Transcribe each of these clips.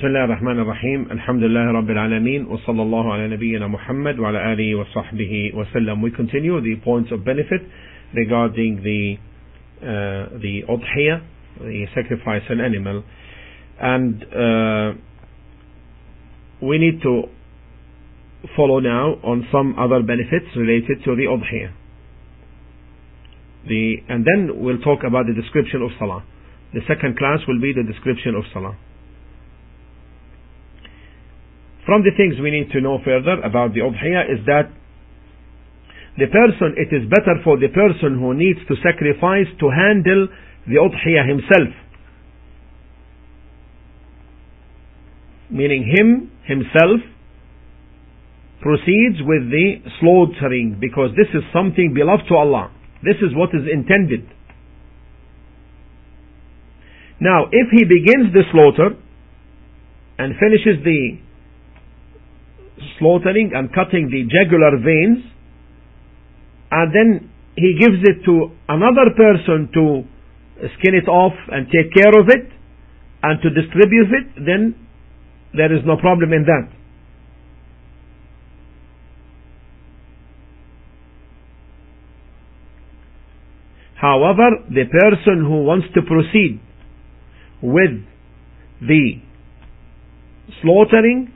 بسم الله الرحمن الرحيم الحمد لله رب العالمين وصلى الله على نبينا محمد وعلى آله وصحبه وسلم We continue the points of benefit regarding the uh, the udhiyah, the sacrifice an animal and uh, we need to follow now on some other benefits related to the udhiyah. The, and then we'll talk about the description of salah. The second class will be the description of salah. From the things we need to know further about the udhiyah is that the person, it is better for the person who needs to sacrifice to handle the udhiyah himself. Meaning him, himself, proceeds with the slaughtering because this is something beloved to Allah. This is what is intended. Now, if he begins the slaughter and finishes the slaughtering and cutting the jugular veins, and then he gives it to another person to skin it off and take care of it and to distribute it, then there is no problem in that. However, the person who wants to proceed with the slaughtering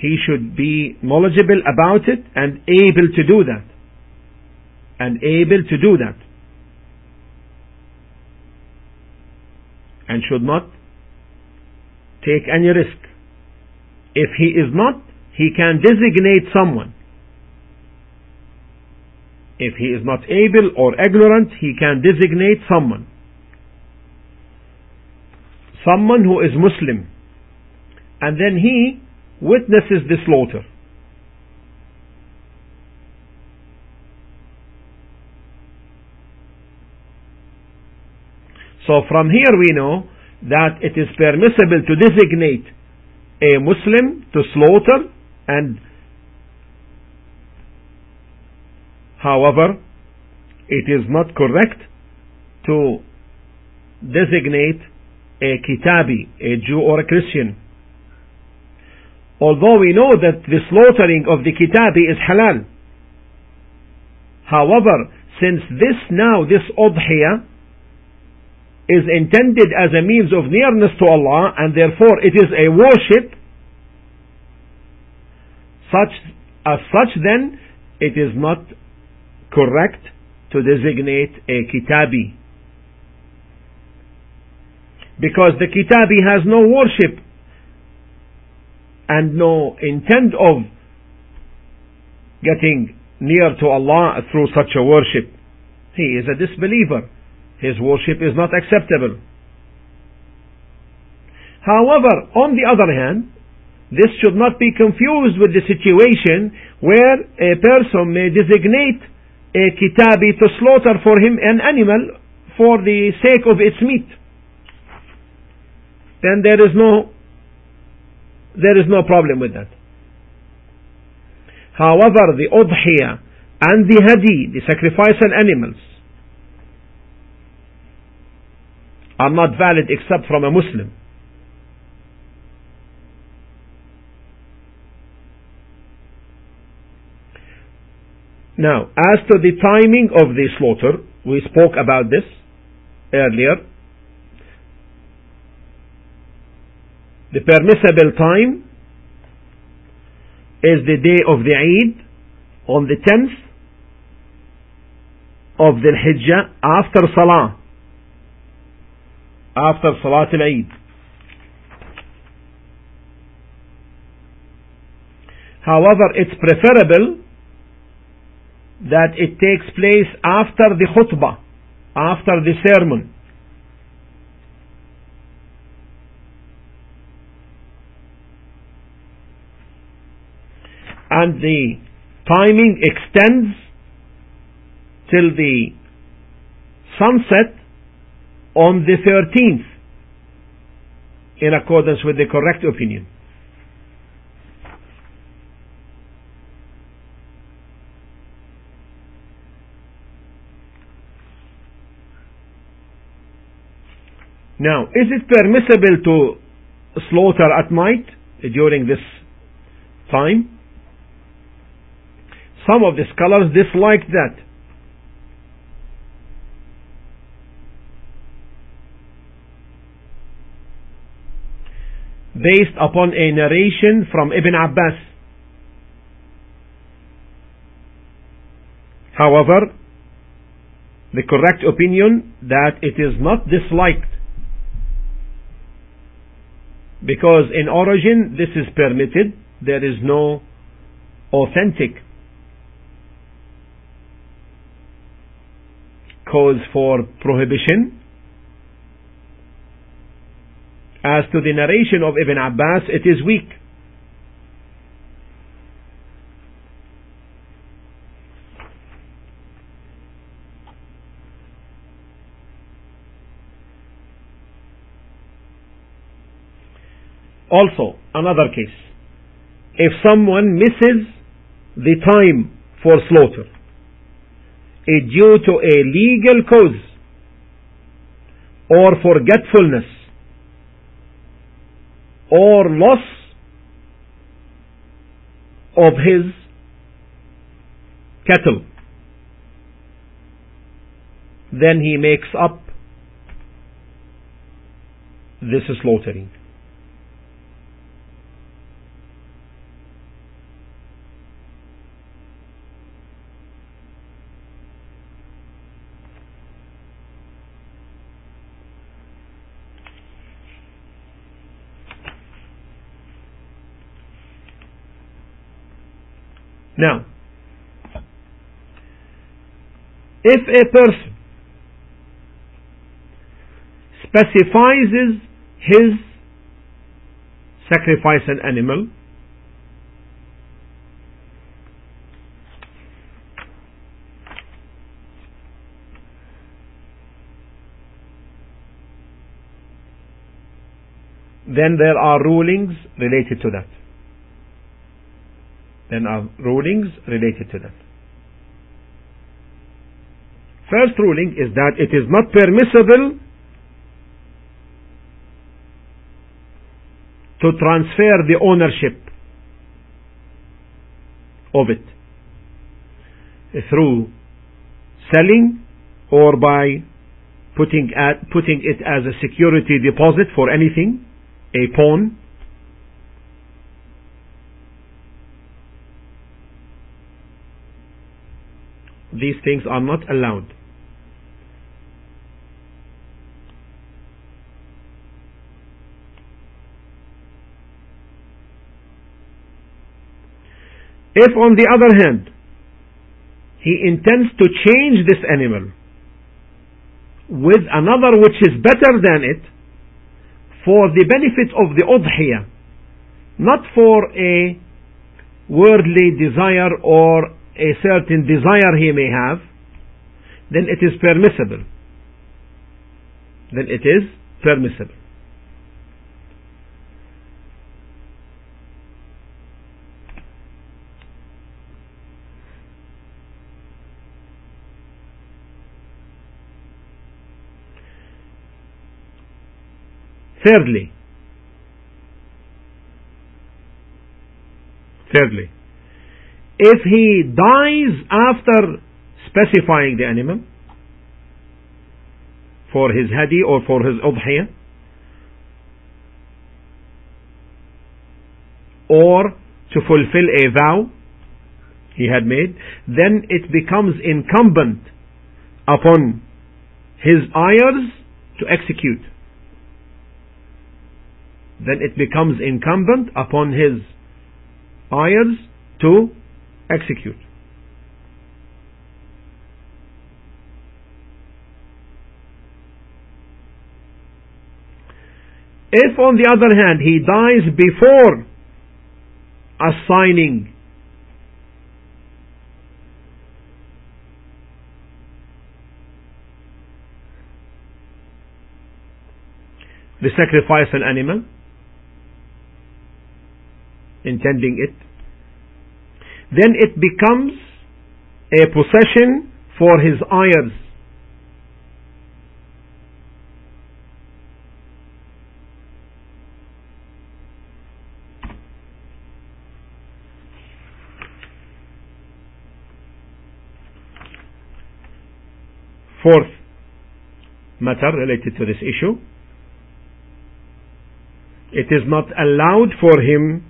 he should be knowledgeable about it and able to do that. And able to do that. And should not take any risk. If he is not, he can designate someone. If he is not able or ignorant, he can designate someone. Someone who is Muslim. And then he witnesses the slaughter. So from here we know that it is permissible to designate a Muslim to slaughter and however it is not correct to designate a kitabi, a Jew or a Christian although we know that the slaughtering of the kitabi is halal. However, since this now, this udhiyah, is intended as a means of nearness to Allah and therefore it is a worship, such, as such then, it is not correct to designate a kitabi. Because the kitabi has no worship and no intent of getting near to Allah through such a worship. He is a disbeliever. His worship is not acceptable. However, on the other hand, this should not be confused with the situation where a person may designate a kitabi to slaughter for him an animal for the sake of its meat. Then there is no there is no problem with that. However, the udhiyah and the hadi, the sacrificial animals, are not valid except from a Muslim. Now, as to the timing of the slaughter, we spoke about this earlier. The permissible time is the day of the Eid on the 10th of the Hijjah after Salah. After Salat al-Eid. However, it's preferable that it takes place after the khutbah, after the sermon. And the timing extends till the sunset on the 13th in accordance with the correct opinion. Now, is it permissible to slaughter at night during this time? Some of the scholars dislike that. Based upon a narration from Ibn Abbas. However, the correct opinion that it is not disliked because in origin this is permitted there is no authentic cause for prohibition as to the narration of Ibn Abbas it is weak Also, another case. If someone misses the time for slaughter due to a legal cause or forgetfulness or loss of his cattle, then he makes up this slaughtering. Now, if a person specifies his sacrifice an animal then there are rulings related to that then are rulings related to that. First ruling is that it is not permissible to transfer the ownership of it through selling or by putting, at, putting it as a security deposit for anything, a pawn, these things are not allowed. If on the other hand, he intends to change this animal with another which is better than it for the benefit of the udhiyah, not for a worldly desire or a certain desire he may have, then it is permissible. Then it is permissible. Thirdly, thirdly, if he dies after specifying the animal for his hadi or for his udhiyah or to fulfill a vow he had made, then it becomes incumbent upon his heirs to execute. Then it becomes incumbent upon his heirs to execute. If on the other hand he dies before assigning the sacrifice an animal, intending it, then it becomes a possession for his heirs. Fourth matter related to this issue, it is not allowed for him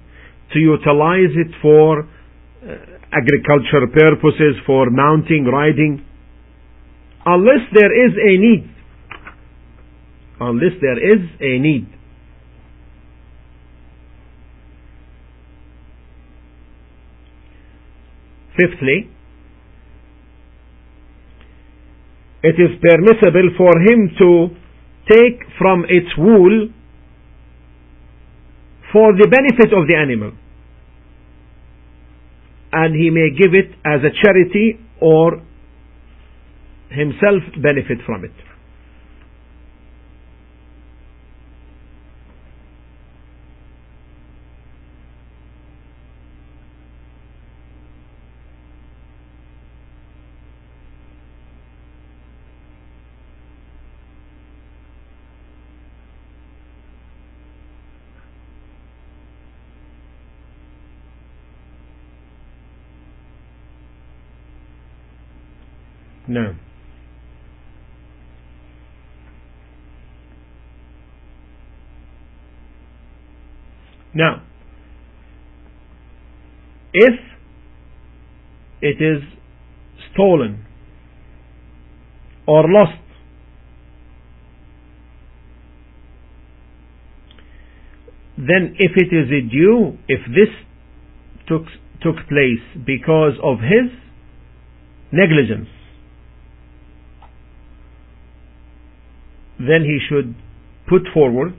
to utilize it for uh, agriculture purposes, for mounting, riding, unless there is a need. Unless there is a need. Fifthly, it is permissible for him to take from its wool for the benefit of the animal. And he may give it as a charity or himself benefit from it. No. Now, if it is stolen or lost, then if it is a due, if this took, took place because of his negligence, then he should put forward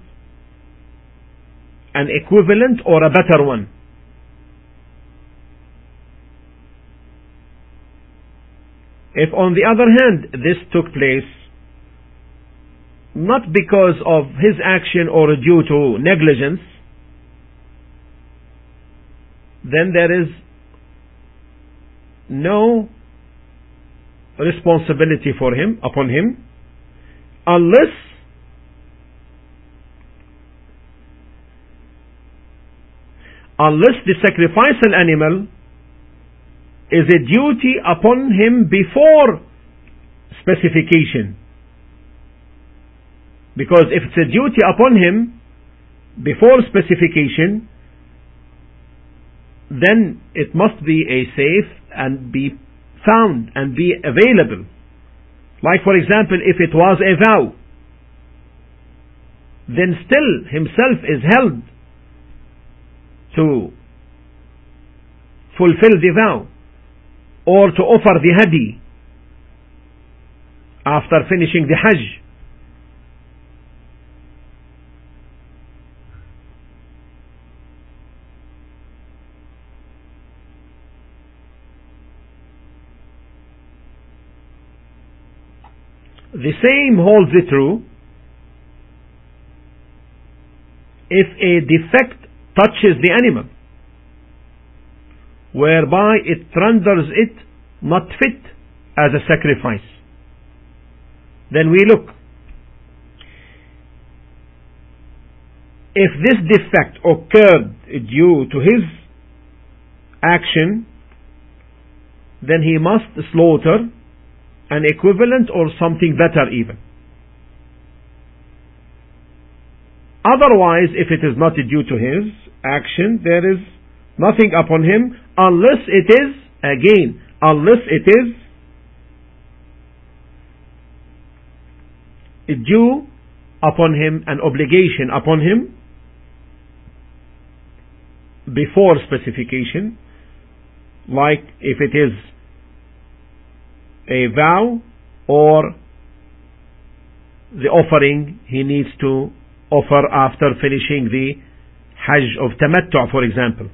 an equivalent or a better one. If on the other hand this took place not because of his action or due to negligence, then there is no responsibility for him upon him unless unless the sacrificial animal is a duty upon him before specification. Because if it's a duty upon him before specification, then it must be a safe and be found and be available. Like for example, if it was a vow, then still himself is held to fulfill the vow or to offer the hadi after finishing the hajj. The same holds it true if a defect touches the animal, whereby it renders it not fit as a sacrifice. Then we look. If this defect occurred due to his action, then he must slaughter an equivalent or something better even. Otherwise, if it is not due to his action, there is nothing upon him unless it is, again, unless it is due upon him, an obligation upon him before specification, like if it is a vow or the offering he needs to offer after finishing the Hajj of Tamattu, for example.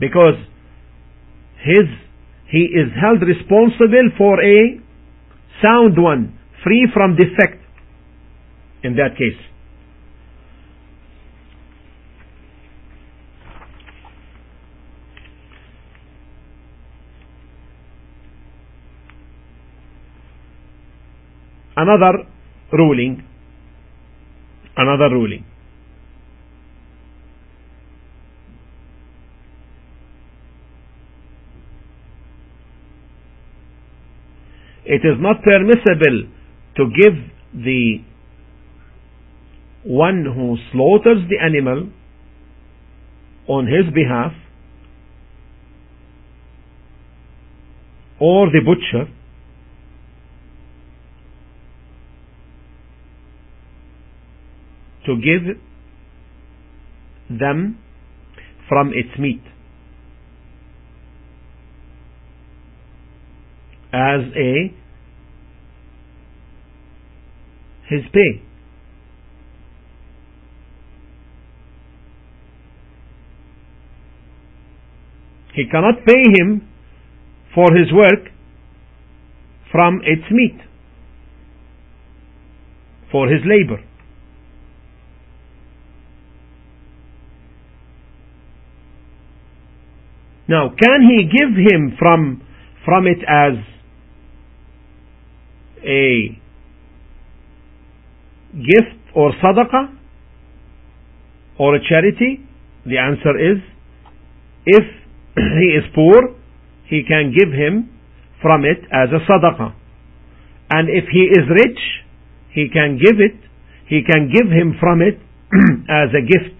Because his, he is held responsible for a sound one, free from defect in that case. another ruling. Another ruling. It is not permissible to give the one who slaughters the animal on his behalf or the butcher to give them from its meat as a his pay. He cannot pay him for his work from its meat, for his labor. Now, can he give him from, from it as a gift or sadaqah or a charity? The answer is if he is poor, he can give him from it as a sadaqah. And if he is rich, he can give it, he can give him from it as a gift.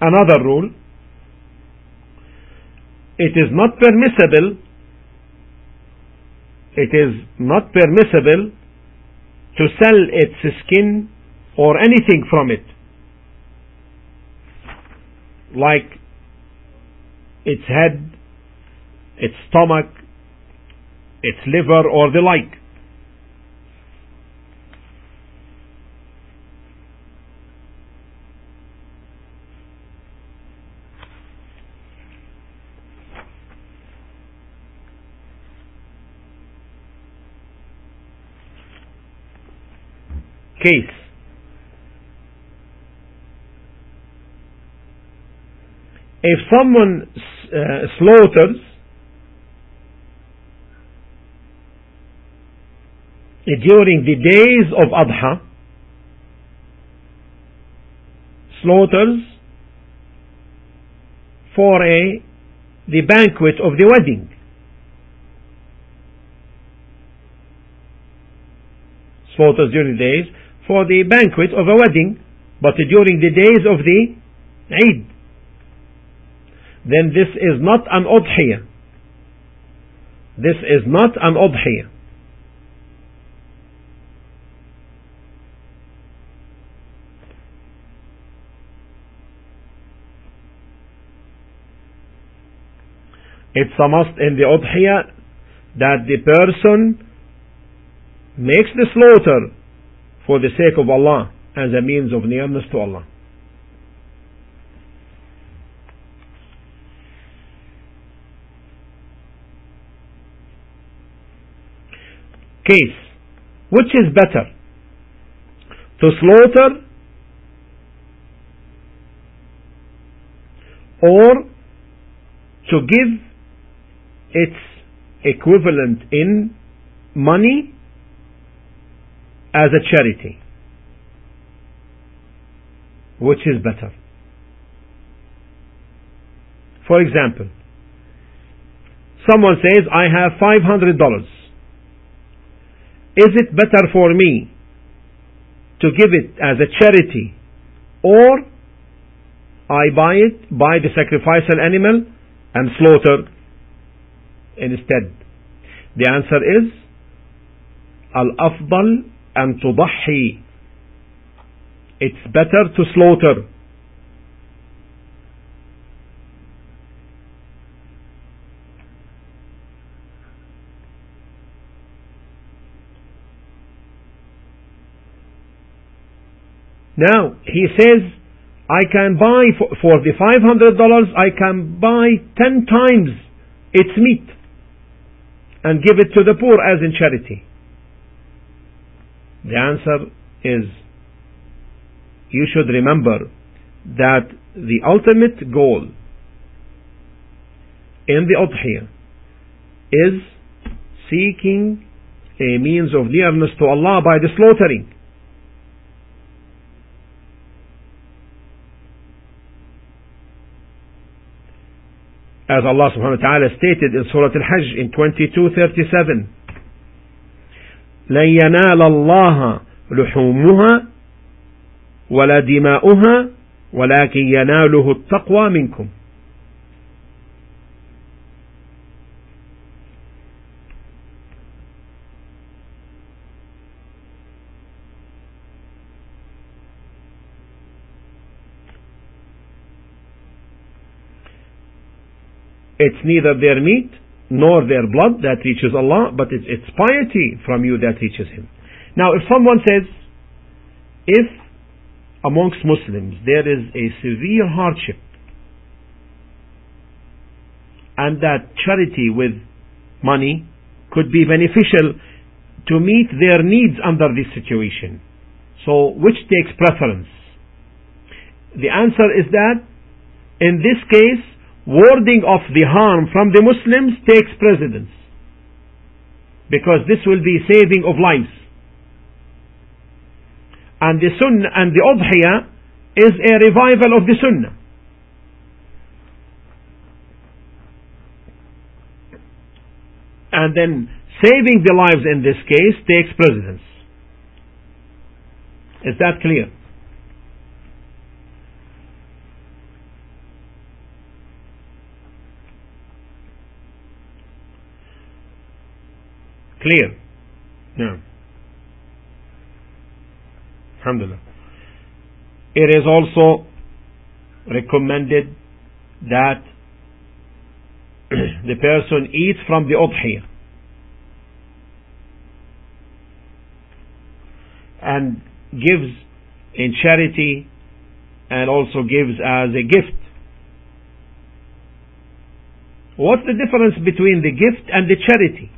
Another rule. It is not permissible it is not permissible to sell its skin or anything from it. Like its head its stomach its liver or the like case. If someone uh, slaughters during the days of Adha, slaughters for a the banquet of the wedding. Slaughters during the days for the banquet of a wedding, but during the days of the Eid. Then this is not an udhiyah. This is not an udhiyah. It's a must in the udhiyah that the person makes the slaughter for the sake of Allah as a means of nearness to Allah. Case. Which is better? To slaughter or to give its equivalent in money as a charity. Which is better? For example, someone says, I have $500. Is it better for me to give it as a charity or I buy it, buy the sacrificial animal and slaughter instead? The answer is Al-Afdal أن تضحي it's better to slaughter Now, he says, I can buy for, for the $500, I can buy 10 times its meat and give it to the poor as in charity. The answer is you should remember that the ultimate goal in the udhiyah is seeking a means of nearness to Allah by the slaughtering. as Allah subhanahu wa ta'ala stated in Surah Al-Hajj in 22:37 لن ينال الله لحومها ولا دماؤها ولكن يناله التقوى منكم. It's neither their meat nor their blood that reaches Allah, but it's, it's piety from you that reaches Him. Now, if someone says, if amongst Muslims there is a severe hardship, and that charity with money could be beneficial to meet their needs under this situation. So, which takes preference? The answer is that in this case, warding off the harm from the Muslims takes precedence. Because this will be saving of lives. And the sunnah and the udhiyah is a revival of the sunnah. And then saving the lives in this case takes precedence. Is that clear? Clear? Yeah. Alhamdulillah. It is also recommended that the person eats from the udhiyah and gives in charity and also gives as a gift. What's the difference between the gift and the charity?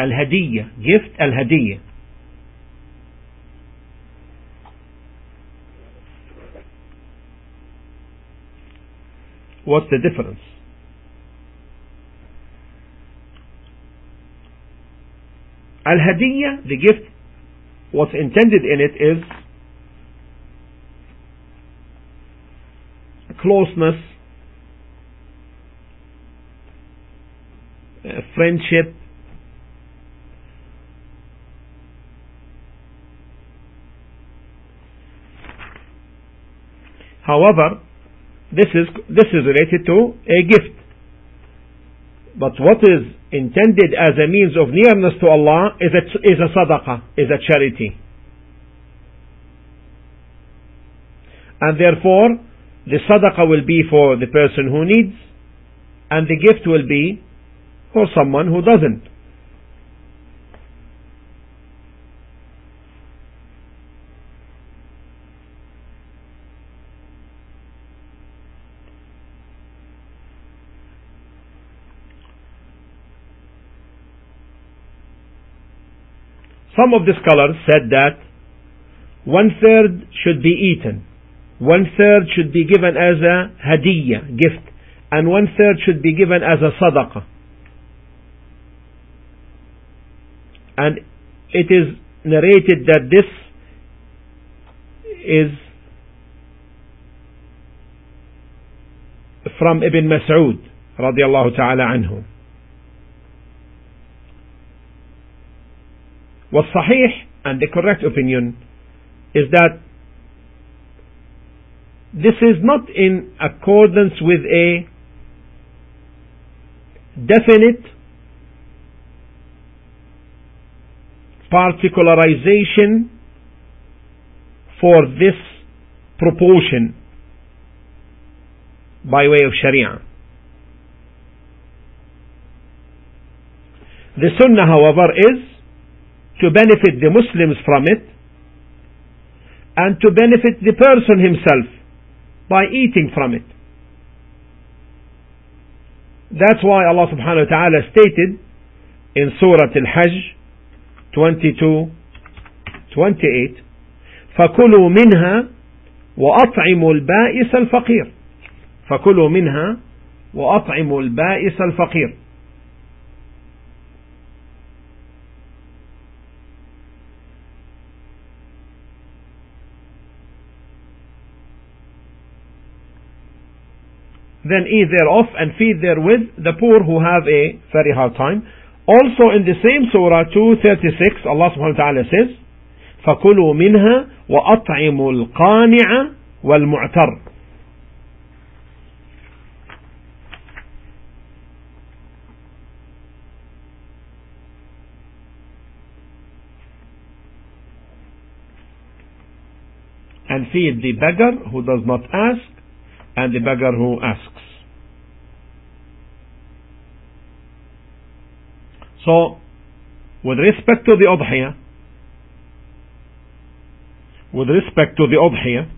الهدية gift الهدية What's the difference? Al-Hadiyya, the gift, what's intended in it is closeness, friendship, However, this is, this is related to a gift. But what is intended as a means of nearness to Allah is a, is a sadaqah, is a charity. And therefore, the sadaqah will be for the person who needs, and the gift will be for someone who doesn't. Some of the scholars said that one third should be eaten, one third should be given as a hadiyah, gift, and one third should be given as a sadaqah. And it is narrated that this is from Ibn Mas'ud radiallahu ta'ala anhu. والصحيح and the correct opinion is that this is not in accordance with a definite particularization for this proportion by way of Sharia. The Sunnah, however, is to benefit the Muslims from it and to benefit the person himself by eating from it. That's why Allah subhanahu wa ta'ala stated in Surah Al-Hajj 22 28 فكلوا منها وأطعموا البائس الفقير فكلوا منها وأطعموا البائس الفقير then eat thereof and feed therewith the poor who have a very hard time. Also in the same surah 236 Allah subhanahu wa ta'ala says فَكُلُوا مِنْهَا وَأَطْعِمُوا الْقَانِعَ وَالْمُعْتَرَّ and feed the beggar who does not ask and the beggar who asks. So, with respect to the udhiyah, with respect to the udhiyah,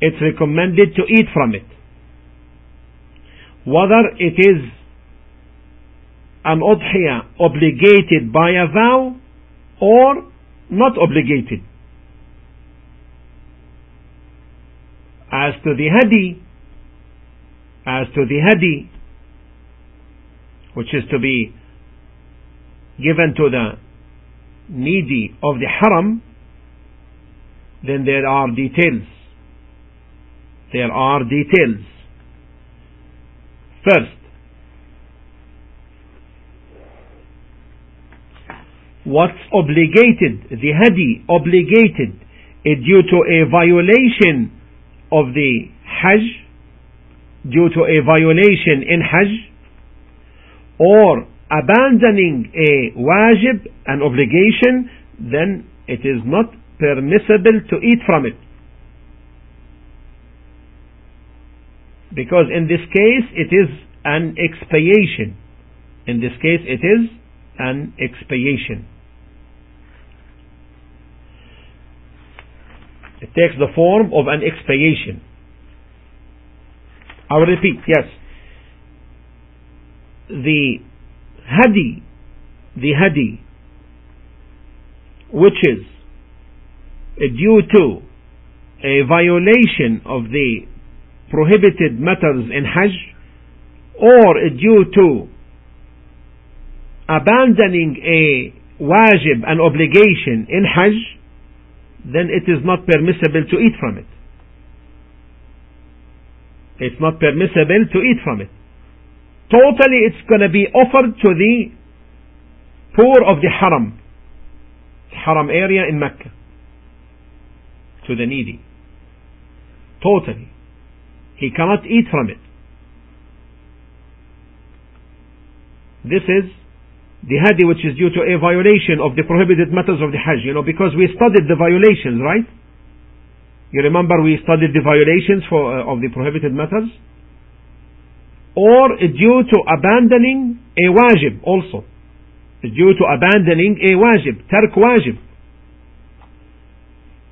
it's recommended to eat from it. Whether it is an udhiyah obligated by a vow or not obligated. As to the hadi, as to the hadi, which is to be given to the needy of the haram, then there are details. There are details. First, what's obligated, the hadi obligated, due to a violation of the Hajj due to a violation in Hajj or abandoning a wajib, an obligation, then it is not permissible to eat from it. Because in this case it is an expiation. In this case it is an expiation. It takes the form of an expiation. I will repeat, yes. The hadi, the hadi, which is due to a violation of the prohibited matters in Hajj, or due to abandoning a wajib, an obligation in Hajj, then it is not permissible to eat from it. It's not permissible to eat from it. Totally it's going to be offered to the poor of the haram. Haram area in Mecca. To the needy. Totally. He cannot eat from it. This is the hadi which is due to a violation of the prohibited matters of the Hajj, you know, because we studied the violations, right? You remember we studied the violations for, uh, of the prohibited matters? Or due to abandoning a wajib also. Due to abandoning a wajib, tark wajib.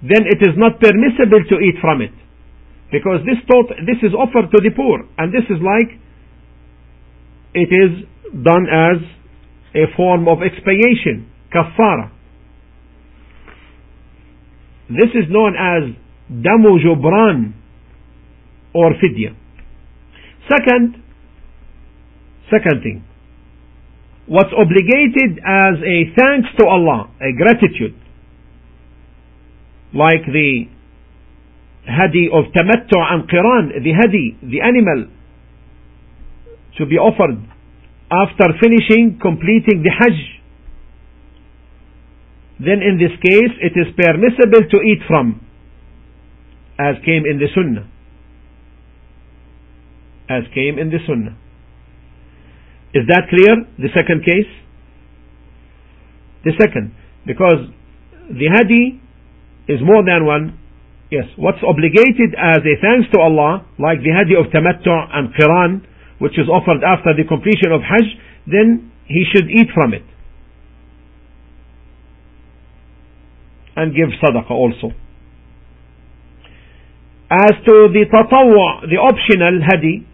Then it is not permissible to eat from it. Because this, thought, this is offered to the poor. And this is like, it is done as a form of expiation, kafara. This is known as damu jubran or fidya. Second, second thing, what's obligated as a thanks to Allah, a gratitude, like the hadi of tamattu and qiran, the hadi, the animal to be offered after finishing completing the Hajj, then in this case it is permissible to eat from, as came in the Sunnah. As came in the Sunnah. Is that clear? The second case? The second, because the Hadi is more than one. Yes, what's obligated as a thanks to Allah, like the Hadi of Tamattu and Qiran, which is offered after the completion of Hajj, then he should eat from it. And give sadaqah also. As to the tatawwa, the optional hadi,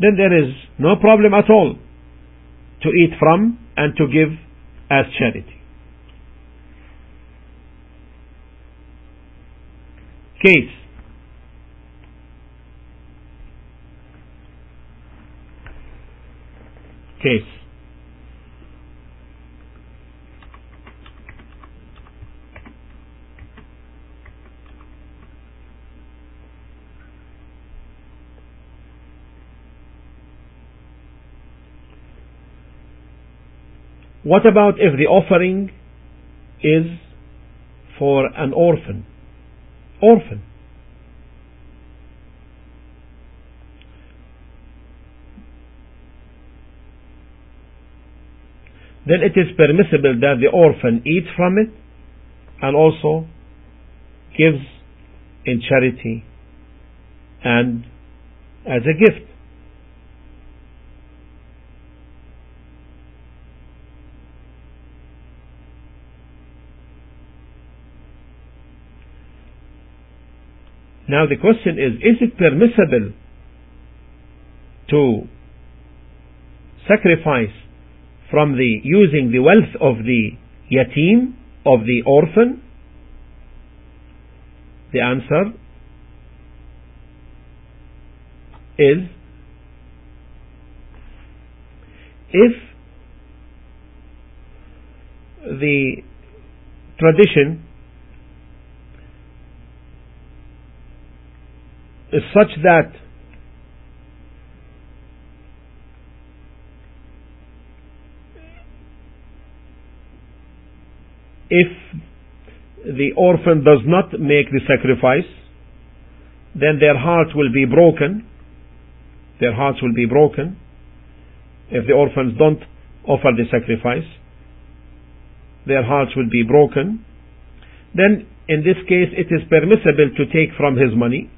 then there is no problem at all to eat from and to give as charity. Case. Case. What about if the offering is for an orphan? Orphan. Then it is permissible that the orphan eat from it and also gives in charity and as a gift. Now the question is, is it permissible to sacrifice from the using the wealth of the yatim, of the orphan? The answer is if the tradition is such that if the orphan does not make the sacrifice, then their heart will be broken. Their hearts will be broken if the orphans don't offer the sacrifice. Their hearts will be broken. Then, in this case, it is permissible to take from his money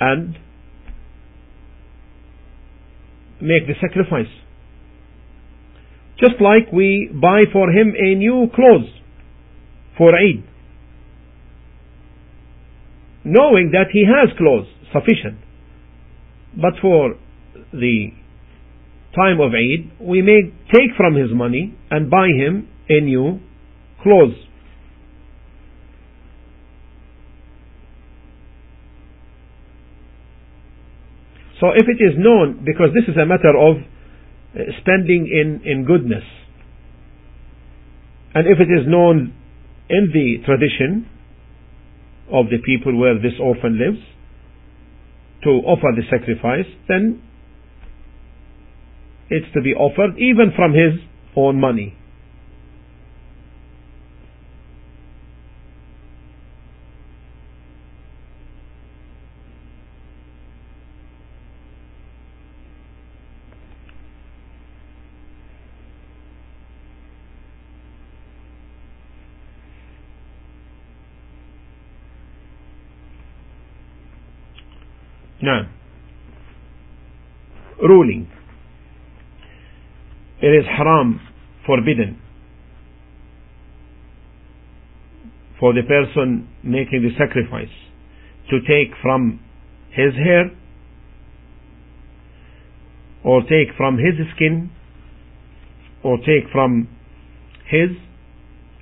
and make the sacrifice. Just like we buy for him a new clothes for Eid. Knowing that he has clothes sufficient. But for the time of Eid, we may take from his money and buy him a new clothes. So if it is known, because this is a matter of uh, spending in, in goodness, and if it is known in the tradition of the people where this orphan lives to offer the sacrifice, then it's to be offered even from his own money. Now, ruling. It is haram, forbidden, for the person making the sacrifice to take from his hair or take from his skin or take from his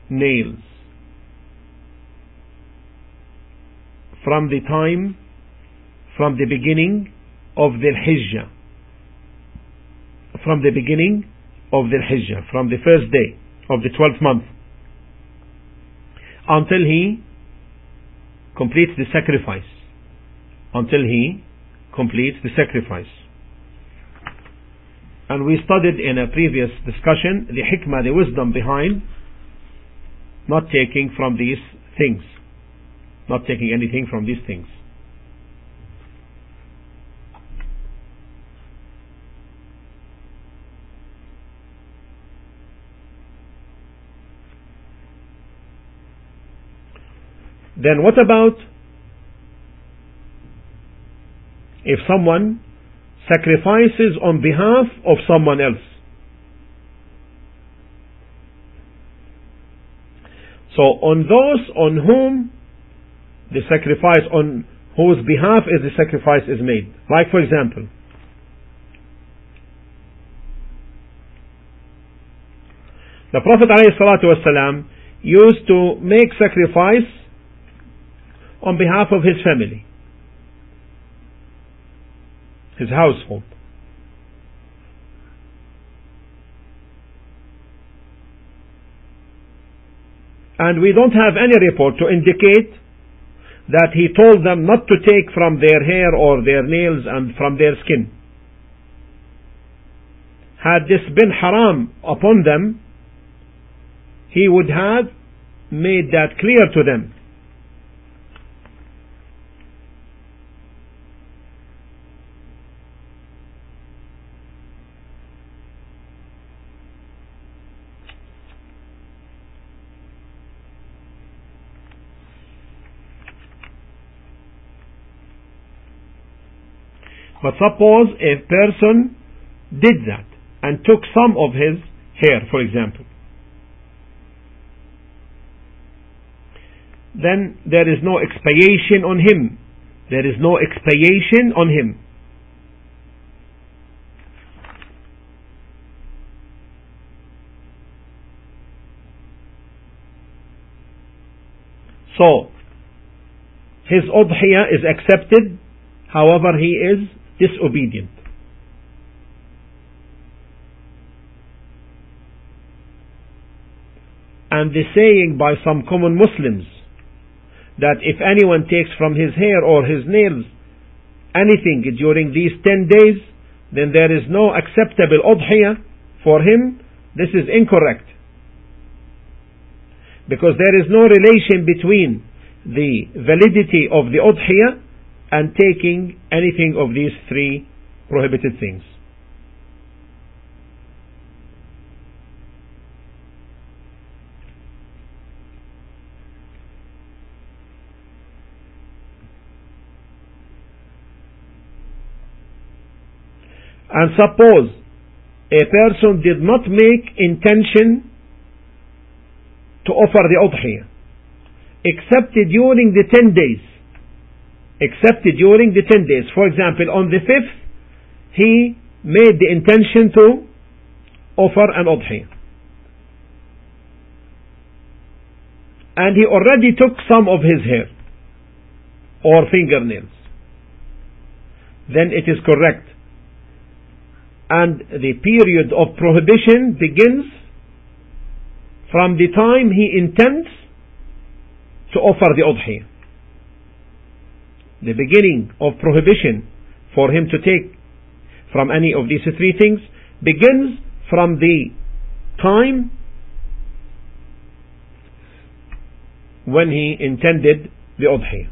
nails from the time from the beginning of Dhul Hijjah. From the beginning of Dhul Hijjah, from the first day of the 12th month, until he completes the sacrifice. Until he completes the sacrifice. And we studied in a previous discussion the hikmah, the wisdom behind not taking from these things. Not taking anything from these things. Then what about if someone sacrifices on behalf of someone else? So on those on whom the sacrifice, on whose behalf is the sacrifice is made. Like for example, the Prophet ﷺ used to make sacrifice on behalf of his family, his household. And we don't have any report to indicate that he told them not to take from their hair or their nails and from their skin. Had this been haram upon them, he would have made that clear to them. But suppose a person did that and took some of his hair, for example. Then there is no expiation on him. There is no expiation on him. So, his udhiyah is accepted, however he is disobedient. And the saying by some common Muslims that if anyone takes from his hair or his nails anything during these 10 days, then there is no acceptable udhiyah for him, this is incorrect. Because there is no relation between the validity of the udhiyah and taking anything of these three prohibited things. And suppose a person did not make intention to offer the udhiyah except during the 10 days except during the 10 days. For example, on the 5th, he made the intention to offer an udhiyah. And he already took some of his hair or fingernails. Then it is correct. And the period of prohibition begins from the time he intends to offer the udhiyah the beginning of prohibition for him to take from any of these three things begins from the time when he intended the udhiyah.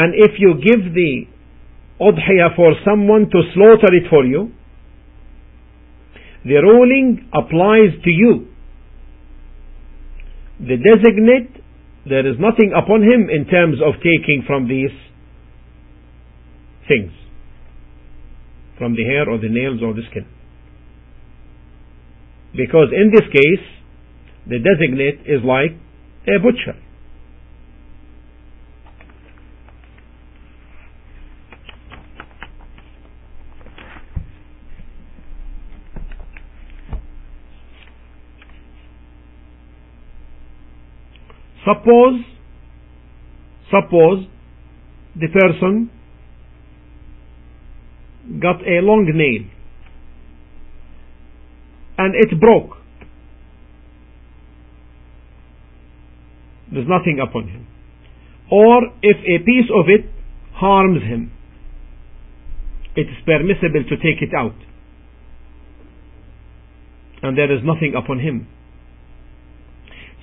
And if you give the udhiyah for someone to slaughter it for you, the ruling applies to you. The designate, there is nothing upon him in terms of taking from these things, from the hair or the nails or the skin. Because in this case, the designate is like a butcher. Suppose, suppose the person got a long nail and it broke. There's nothing upon him. Or if a piece of it harms him, it is permissible to take it out. And there is nothing upon him.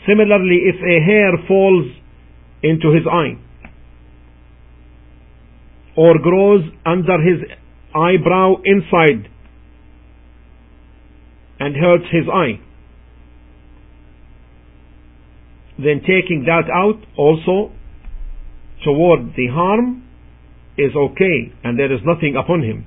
Similarly, if a hair falls into his eye or grows under his eyebrow inside and hurts his eye, then taking that out also toward the harm is okay and there is nothing upon him.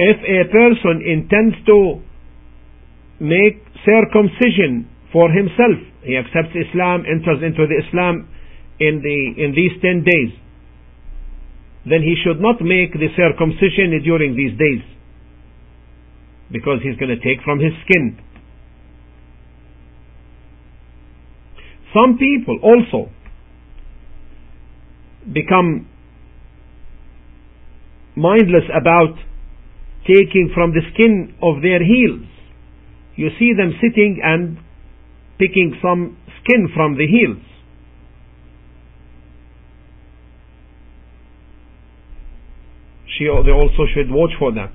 If a person intends to make circumcision for himself, he accepts Islam, enters into the Islam in the in these ten days, then he should not make the circumcision during these days. because he's going to take from his skin. Some people also become mindless about taking from the skin of their heels. You see them sitting and picking some skin from the heels. She, they also should watch for that.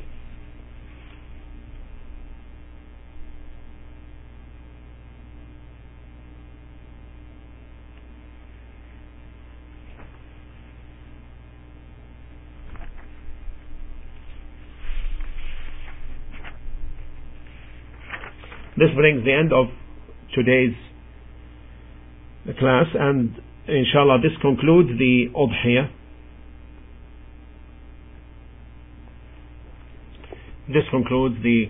This brings the end of today's class and inshallah this concludes the Udhiyah. This concludes the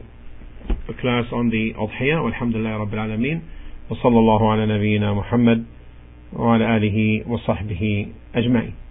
class on the Udhiyah. Alhamdulillah Rabbil Alameen. وصلى الله على نبينا محمد وعلى آله وصحبه أجمعين